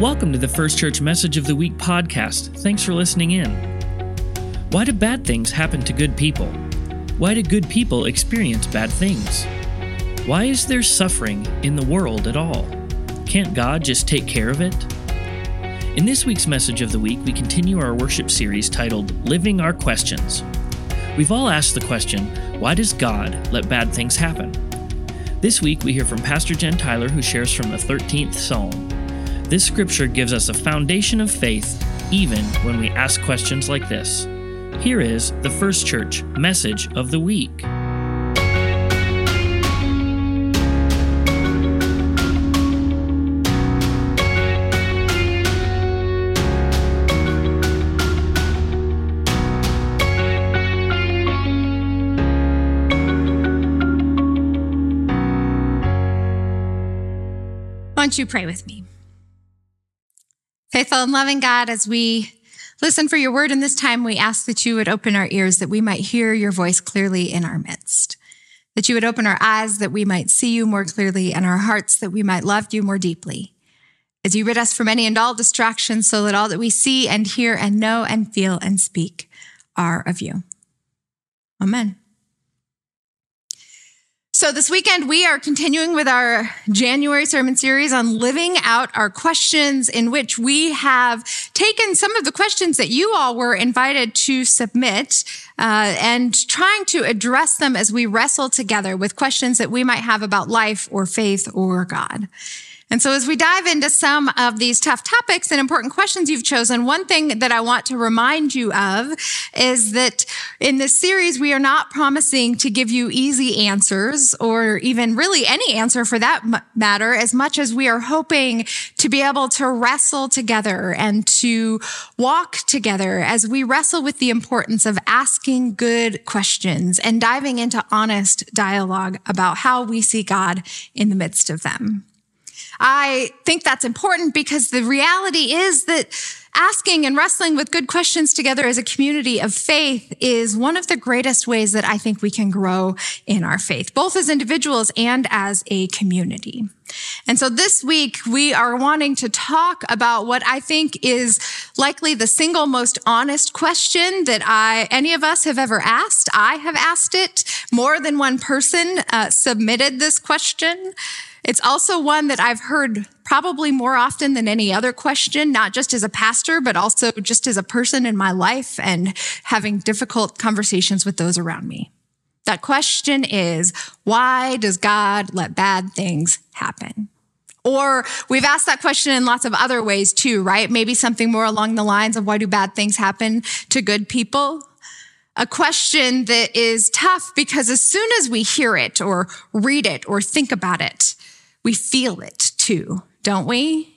Welcome to the First Church Message of the Week podcast. Thanks for listening in. Why do bad things happen to good people? Why do good people experience bad things? Why is there suffering in the world at all? Can't God just take care of it? In this week's Message of the Week, we continue our worship series titled Living Our Questions. We've all asked the question why does God let bad things happen? This week, we hear from Pastor Jen Tyler, who shares from the 13th Psalm. This scripture gives us a foundation of faith even when we ask questions like this. Here is the First Church message of the week. Why don't you pray with me? Faithful and loving God, as we listen for your word in this time, we ask that you would open our ears that we might hear your voice clearly in our midst. That you would open our eyes that we might see you more clearly and our hearts that we might love you more deeply. As you rid us from any and all distractions so that all that we see and hear and know and feel and speak are of you. Amen. So, this weekend, we are continuing with our January sermon series on living out our questions, in which we have taken some of the questions that you all were invited to submit uh, and trying to address them as we wrestle together with questions that we might have about life or faith or God. And so as we dive into some of these tough topics and important questions you've chosen, one thing that I want to remind you of is that in this series, we are not promising to give you easy answers or even really any answer for that matter, as much as we are hoping to be able to wrestle together and to walk together as we wrestle with the importance of asking good questions and diving into honest dialogue about how we see God in the midst of them. I think that's important because the reality is that asking and wrestling with good questions together as a community of faith is one of the greatest ways that I think we can grow in our faith, both as individuals and as a community. And so this week we are wanting to talk about what I think is likely the single most honest question that I, any of us have ever asked. I have asked it. More than one person uh, submitted this question. It's also one that I've heard probably more often than any other question, not just as a pastor, but also just as a person in my life and having difficult conversations with those around me. That question is, why does God let bad things happen? Or we've asked that question in lots of other ways too, right? Maybe something more along the lines of why do bad things happen to good people? A question that is tough because as soon as we hear it or read it or think about it, we feel it too, don't we?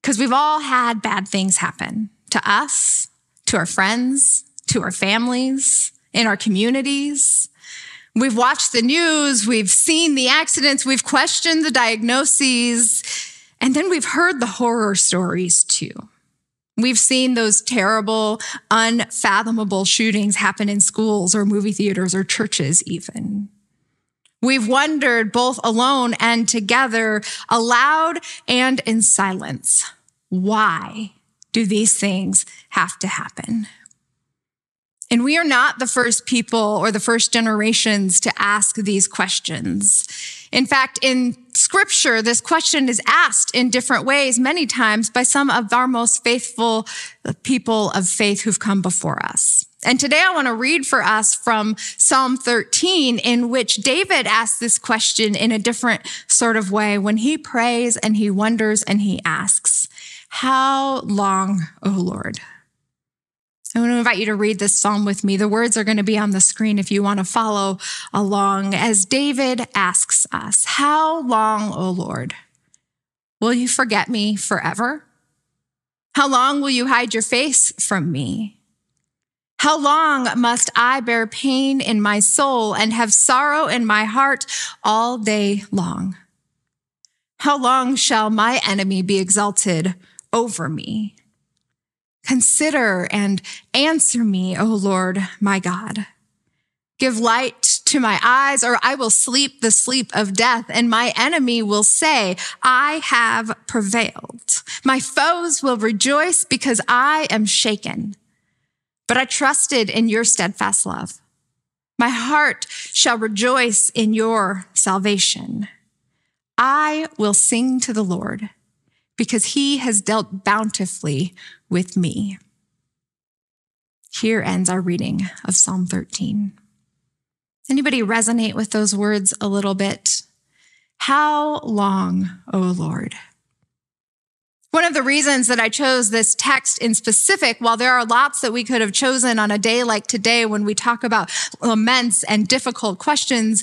Because we've all had bad things happen to us, to our friends, to our families, in our communities. We've watched the news, we've seen the accidents, we've questioned the diagnoses, and then we've heard the horror stories too. We've seen those terrible, unfathomable shootings happen in schools or movie theaters or churches, even. We've wondered both alone and together, aloud and in silence. Why do these things have to happen? And we are not the first people or the first generations to ask these questions. In fact, in scripture, this question is asked in different ways, many times by some of our most faithful people of faith who've come before us. And today I want to read for us from Psalm 13, in which David asks this question in a different sort of way when he prays and he wonders and he asks, How long, O Lord? I want to invite you to read this psalm with me. The words are going to be on the screen if you want to follow along as David asks us, How long, O Lord? Will you forget me forever? How long will you hide your face from me? How long must I bear pain in my soul and have sorrow in my heart all day long? How long shall my enemy be exalted over me? Consider and answer me, O Lord, my God. Give light to my eyes, or I will sleep the sleep of death, and my enemy will say, I have prevailed. My foes will rejoice because I am shaken. But I trusted in your steadfast love. My heart shall rejoice in your salvation. I will sing to the Lord because he has dealt bountifully with me. Here ends our reading of Psalm 13. Anybody resonate with those words a little bit? How long, O Lord? One of the reasons that I chose this text in specific, while there are lots that we could have chosen on a day like today when we talk about laments and difficult questions,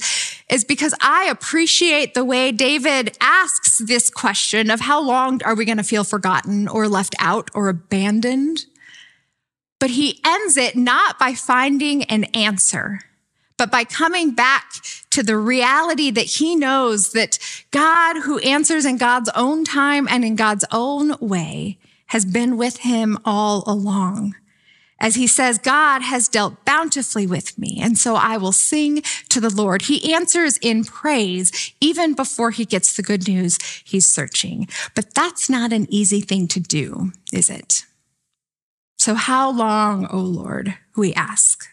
is because I appreciate the way David asks this question of how long are we going to feel forgotten or left out or abandoned? But he ends it not by finding an answer but by coming back to the reality that he knows that God, who answers in God's own time and in God's own way, has been with him all along. As he says, God has dealt bountifully with me, and so I will sing to the Lord. He answers in praise even before he gets the good news he's searching. But that's not an easy thing to do, is it? So how long, O Lord, we ask?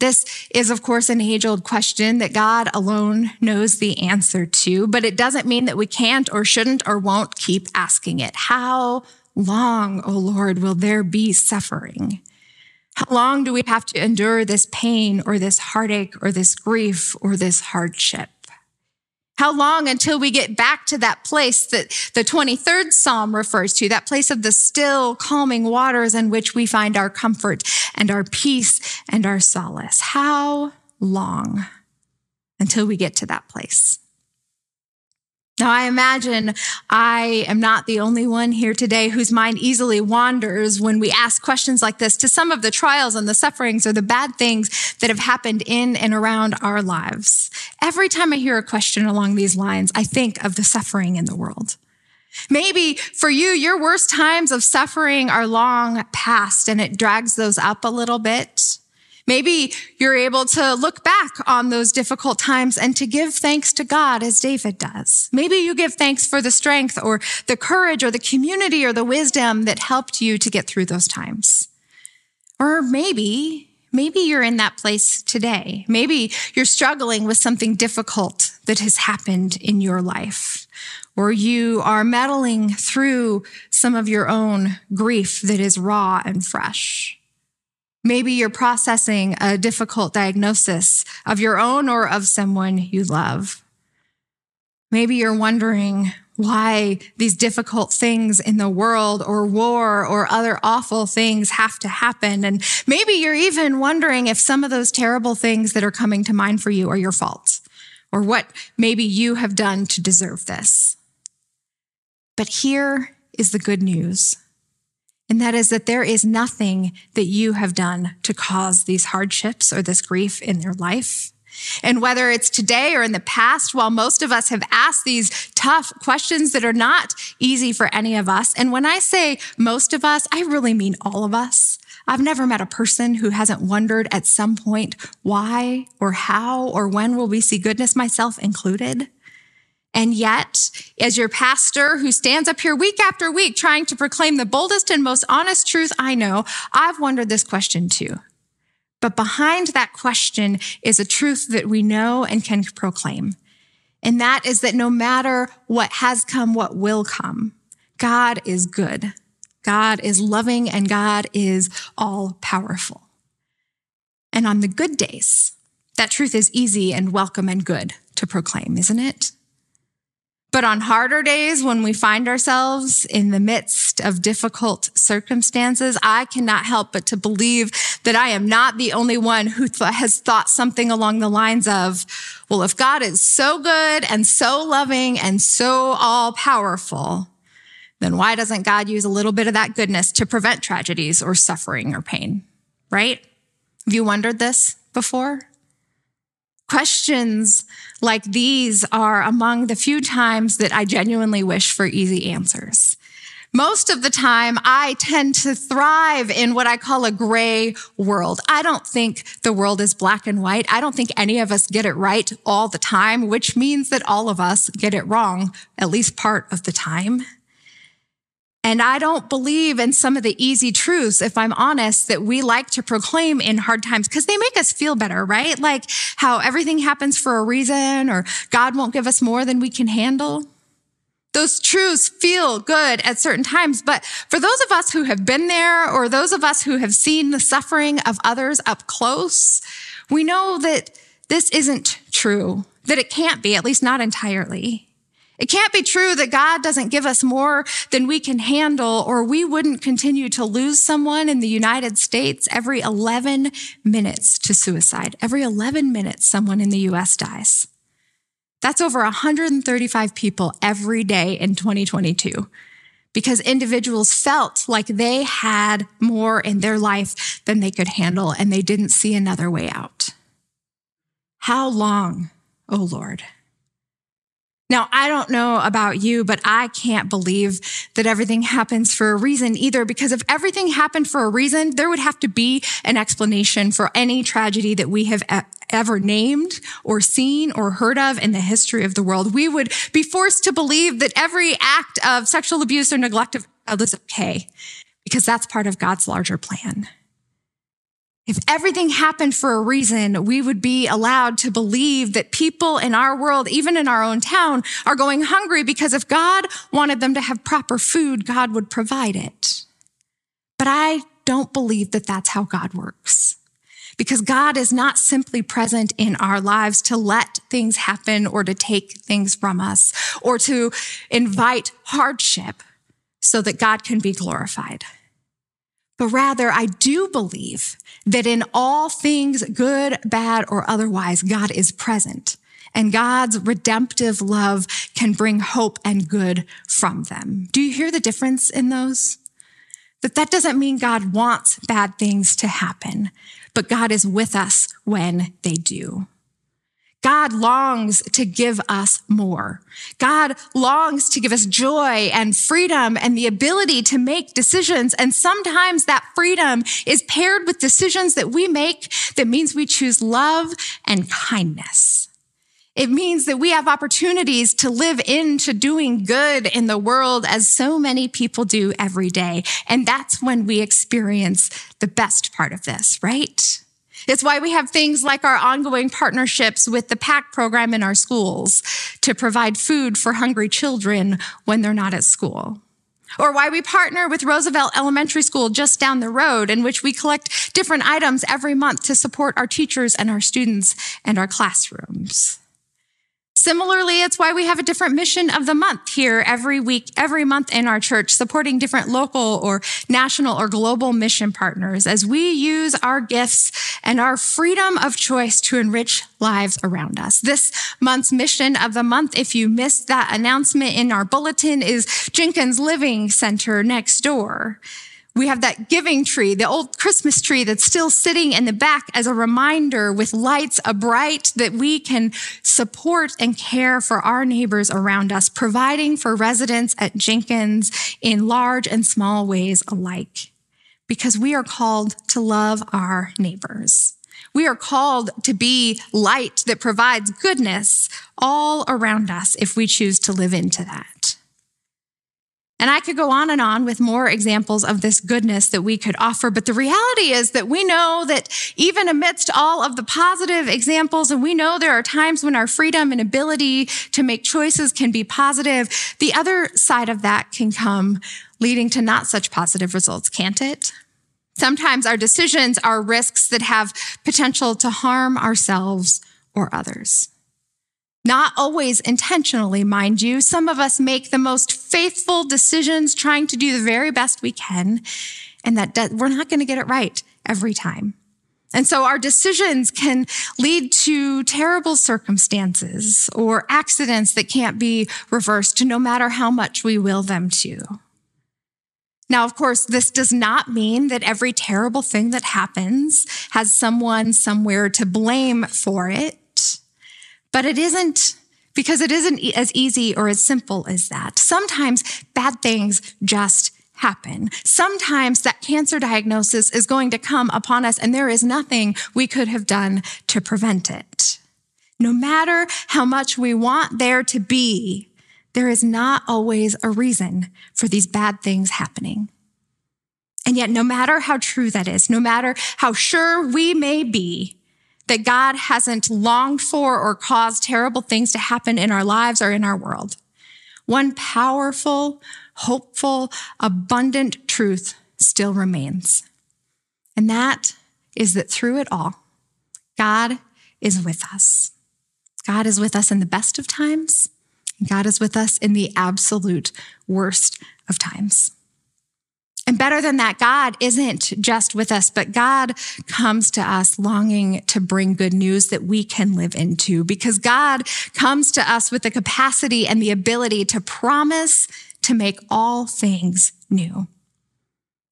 This is, of course, an age old question that God alone knows the answer to, but it doesn't mean that we can't or shouldn't or won't keep asking it. How long, O oh Lord, will there be suffering? How long do we have to endure this pain or this heartache or this grief or this hardship? How long until we get back to that place that the 23rd Psalm refers to, that place of the still, calming waters in which we find our comfort and our peace and our solace? How long until we get to that place? Now, I imagine I am not the only one here today whose mind easily wanders when we ask questions like this to some of the trials and the sufferings or the bad things that have happened in and around our lives. Every time I hear a question along these lines, I think of the suffering in the world. Maybe for you, your worst times of suffering are long past and it drags those up a little bit. Maybe you're able to look back on those difficult times and to give thanks to God as David does. Maybe you give thanks for the strength or the courage or the community or the wisdom that helped you to get through those times. Or maybe, maybe you're in that place today. Maybe you're struggling with something difficult that has happened in your life. Or you are meddling through some of your own grief that is raw and fresh. Maybe you're processing a difficult diagnosis of your own or of someone you love. Maybe you're wondering why these difficult things in the world or war or other awful things have to happen. And maybe you're even wondering if some of those terrible things that are coming to mind for you are your fault or what maybe you have done to deserve this. But here is the good news. And that is that there is nothing that you have done to cause these hardships or this grief in their life. And whether it's today or in the past, while most of us have asked these tough questions that are not easy for any of us. And when I say most of us, I really mean all of us. I've never met a person who hasn't wondered at some point why or how or when will we see goodness, myself included. And yet, as your pastor who stands up here week after week trying to proclaim the boldest and most honest truth I know, I've wondered this question too. But behind that question is a truth that we know and can proclaim. And that is that no matter what has come, what will come, God is good. God is loving and God is all powerful. And on the good days, that truth is easy and welcome and good to proclaim, isn't it? But on harder days, when we find ourselves in the midst of difficult circumstances, I cannot help but to believe that I am not the only one who th- has thought something along the lines of, well, if God is so good and so loving and so all powerful, then why doesn't God use a little bit of that goodness to prevent tragedies or suffering or pain? Right? Have you wondered this before? Questions like these are among the few times that I genuinely wish for easy answers. Most of the time, I tend to thrive in what I call a gray world. I don't think the world is black and white. I don't think any of us get it right all the time, which means that all of us get it wrong at least part of the time. And I don't believe in some of the easy truths, if I'm honest, that we like to proclaim in hard times because they make us feel better, right? Like how everything happens for a reason or God won't give us more than we can handle. Those truths feel good at certain times, but for those of us who have been there or those of us who have seen the suffering of others up close, we know that this isn't true, that it can't be, at least not entirely. It can't be true that God doesn't give us more than we can handle, or we wouldn't continue to lose someone in the United States every 11 minutes to suicide. Every 11 minutes, someone in the US dies. That's over 135 people every day in 2022 because individuals felt like they had more in their life than they could handle and they didn't see another way out. How long, oh Lord? Now, I don't know about you, but I can't believe that everything happens for a reason either, because if everything happened for a reason, there would have to be an explanation for any tragedy that we have ever named or seen or heard of in the history of the world. We would be forced to believe that every act of sexual abuse or neglect of child is okay, because that's part of God's larger plan. If everything happened for a reason, we would be allowed to believe that people in our world, even in our own town, are going hungry because if God wanted them to have proper food, God would provide it. But I don't believe that that's how God works. Because God is not simply present in our lives to let things happen or to take things from us or to invite hardship so that God can be glorified. But rather, I do believe that in all things, good, bad, or otherwise, God is present. And God's redemptive love can bring hope and good from them. Do you hear the difference in those? That that doesn't mean God wants bad things to happen, but God is with us when they do. God longs to give us more. God longs to give us joy and freedom and the ability to make decisions. And sometimes that freedom is paired with decisions that we make that means we choose love and kindness. It means that we have opportunities to live into doing good in the world as so many people do every day. And that's when we experience the best part of this, right? It's why we have things like our ongoing partnerships with the PAC program in our schools to provide food for hungry children when they're not at school. Or why we partner with Roosevelt Elementary School just down the road, in which we collect different items every month to support our teachers and our students and our classrooms. Similarly, it's why we have a different mission of the month here every week, every month in our church, supporting different local or national or global mission partners as we use our gifts and our freedom of choice to enrich lives around us. This month's mission of the month, if you missed that announcement in our bulletin, is Jenkins Living Center next door. We have that giving tree, the old Christmas tree that's still sitting in the back as a reminder with lights bright that we can support and care for our neighbors around us, providing for residents at Jenkins in large and small ways alike. Because we are called to love our neighbors. We are called to be light that provides goodness all around us if we choose to live into that. And I could go on and on with more examples of this goodness that we could offer. But the reality is that we know that even amidst all of the positive examples, and we know there are times when our freedom and ability to make choices can be positive, the other side of that can come leading to not such positive results, can't it? Sometimes our decisions are risks that have potential to harm ourselves or others. Not always intentionally, mind you. Some of us make the most faithful decisions trying to do the very best we can, and that we're not going to get it right every time. And so our decisions can lead to terrible circumstances or accidents that can't be reversed no matter how much we will them to. Now, of course, this does not mean that every terrible thing that happens has someone somewhere to blame for it. But it isn't because it isn't as easy or as simple as that. Sometimes bad things just happen. Sometimes that cancer diagnosis is going to come upon us and there is nothing we could have done to prevent it. No matter how much we want there to be, there is not always a reason for these bad things happening. And yet, no matter how true that is, no matter how sure we may be that God hasn't longed for or caused terrible things to happen in our lives or in our world, one powerful, hopeful, abundant truth still remains. And that is that through it all, God is with us. God is with us in the best of times. God is with us in the absolute worst of times. And better than that, God isn't just with us, but God comes to us longing to bring good news that we can live into because God comes to us with the capacity and the ability to promise to make all things new,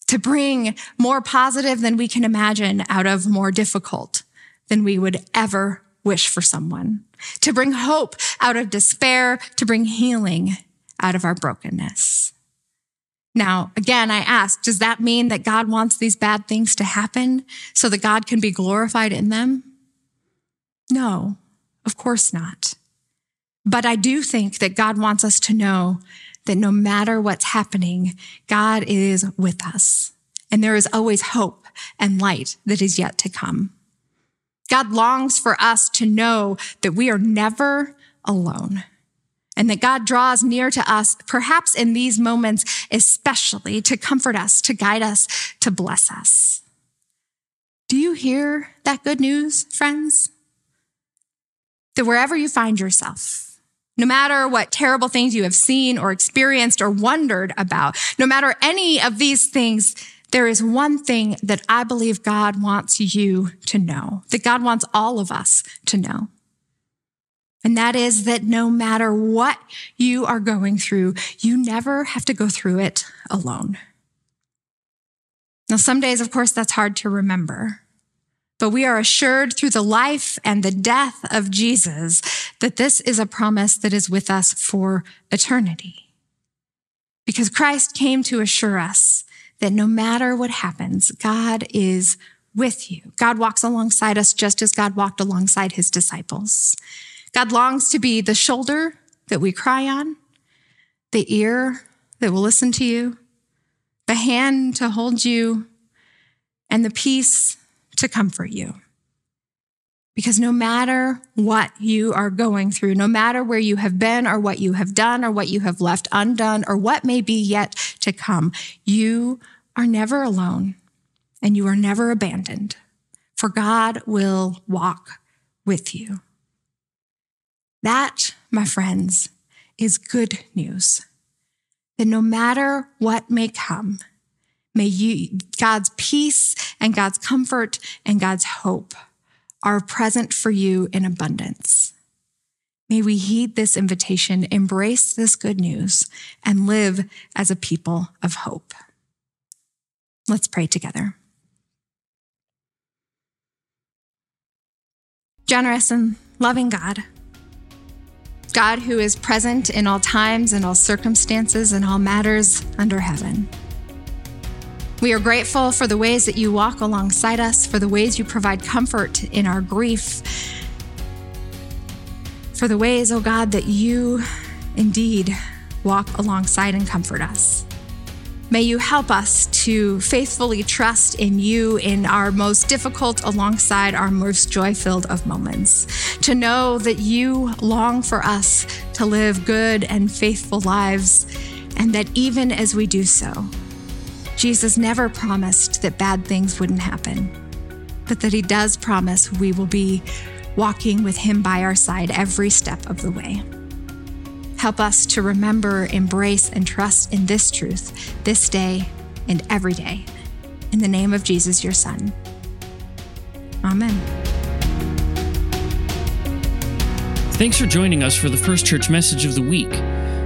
to bring more positive than we can imagine out of more difficult than we would ever wish for someone, to bring hope out of despair, to bring healing out of our brokenness. Now, again, I ask, does that mean that God wants these bad things to happen so that God can be glorified in them? No, of course not. But I do think that God wants us to know that no matter what's happening, God is with us. And there is always hope and light that is yet to come. God longs for us to know that we are never alone and that God draws near to us, perhaps in these moments, especially to comfort us, to guide us, to bless us. Do you hear that good news, friends? That wherever you find yourself, no matter what terrible things you have seen or experienced or wondered about, no matter any of these things, there is one thing that I believe God wants you to know, that God wants all of us to know. And that is that no matter what you are going through, you never have to go through it alone. Now, some days, of course, that's hard to remember. But we are assured through the life and the death of Jesus that this is a promise that is with us for eternity. Because Christ came to assure us that no matter what happens, God is with you. God walks alongside us just as God walked alongside his disciples. God longs to be the shoulder that we cry on, the ear that will listen to you, the hand to hold you, and the peace to comfort you. Because no matter what you are going through, no matter where you have been or what you have done or what you have left undone or what may be yet to come, you are never alone and you are never abandoned, for God will walk with you. That, my friends, is good news. That no matter what may come, may you, God's peace and God's comfort and God's hope are present for you in abundance. May we heed this invitation, embrace this good news, and live as a people of hope. Let's pray together. Generous and loving God, God who is present in all times and all circumstances and all matters under heaven. We are grateful for the ways that you walk alongside us, for the ways you provide comfort in our grief, for the ways, oh God, that you indeed walk alongside and comfort us. May you help us to faithfully trust in you in our most difficult alongside our most joy filled of moments. To know that you long for us to live good and faithful lives, and that even as we do so, Jesus never promised that bad things wouldn't happen, but that he does promise we will be walking with him by our side every step of the way. Help us to remember, embrace, and trust in this truth this day and every day. In the name of Jesus, your Son. Amen. Thanks for joining us for the First Church Message of the Week.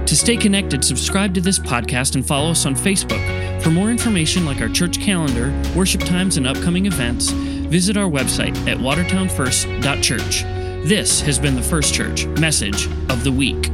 To stay connected, subscribe to this podcast and follow us on Facebook. For more information like our church calendar, worship times, and upcoming events, visit our website at watertownfirst.church. This has been the First Church Message of the Week.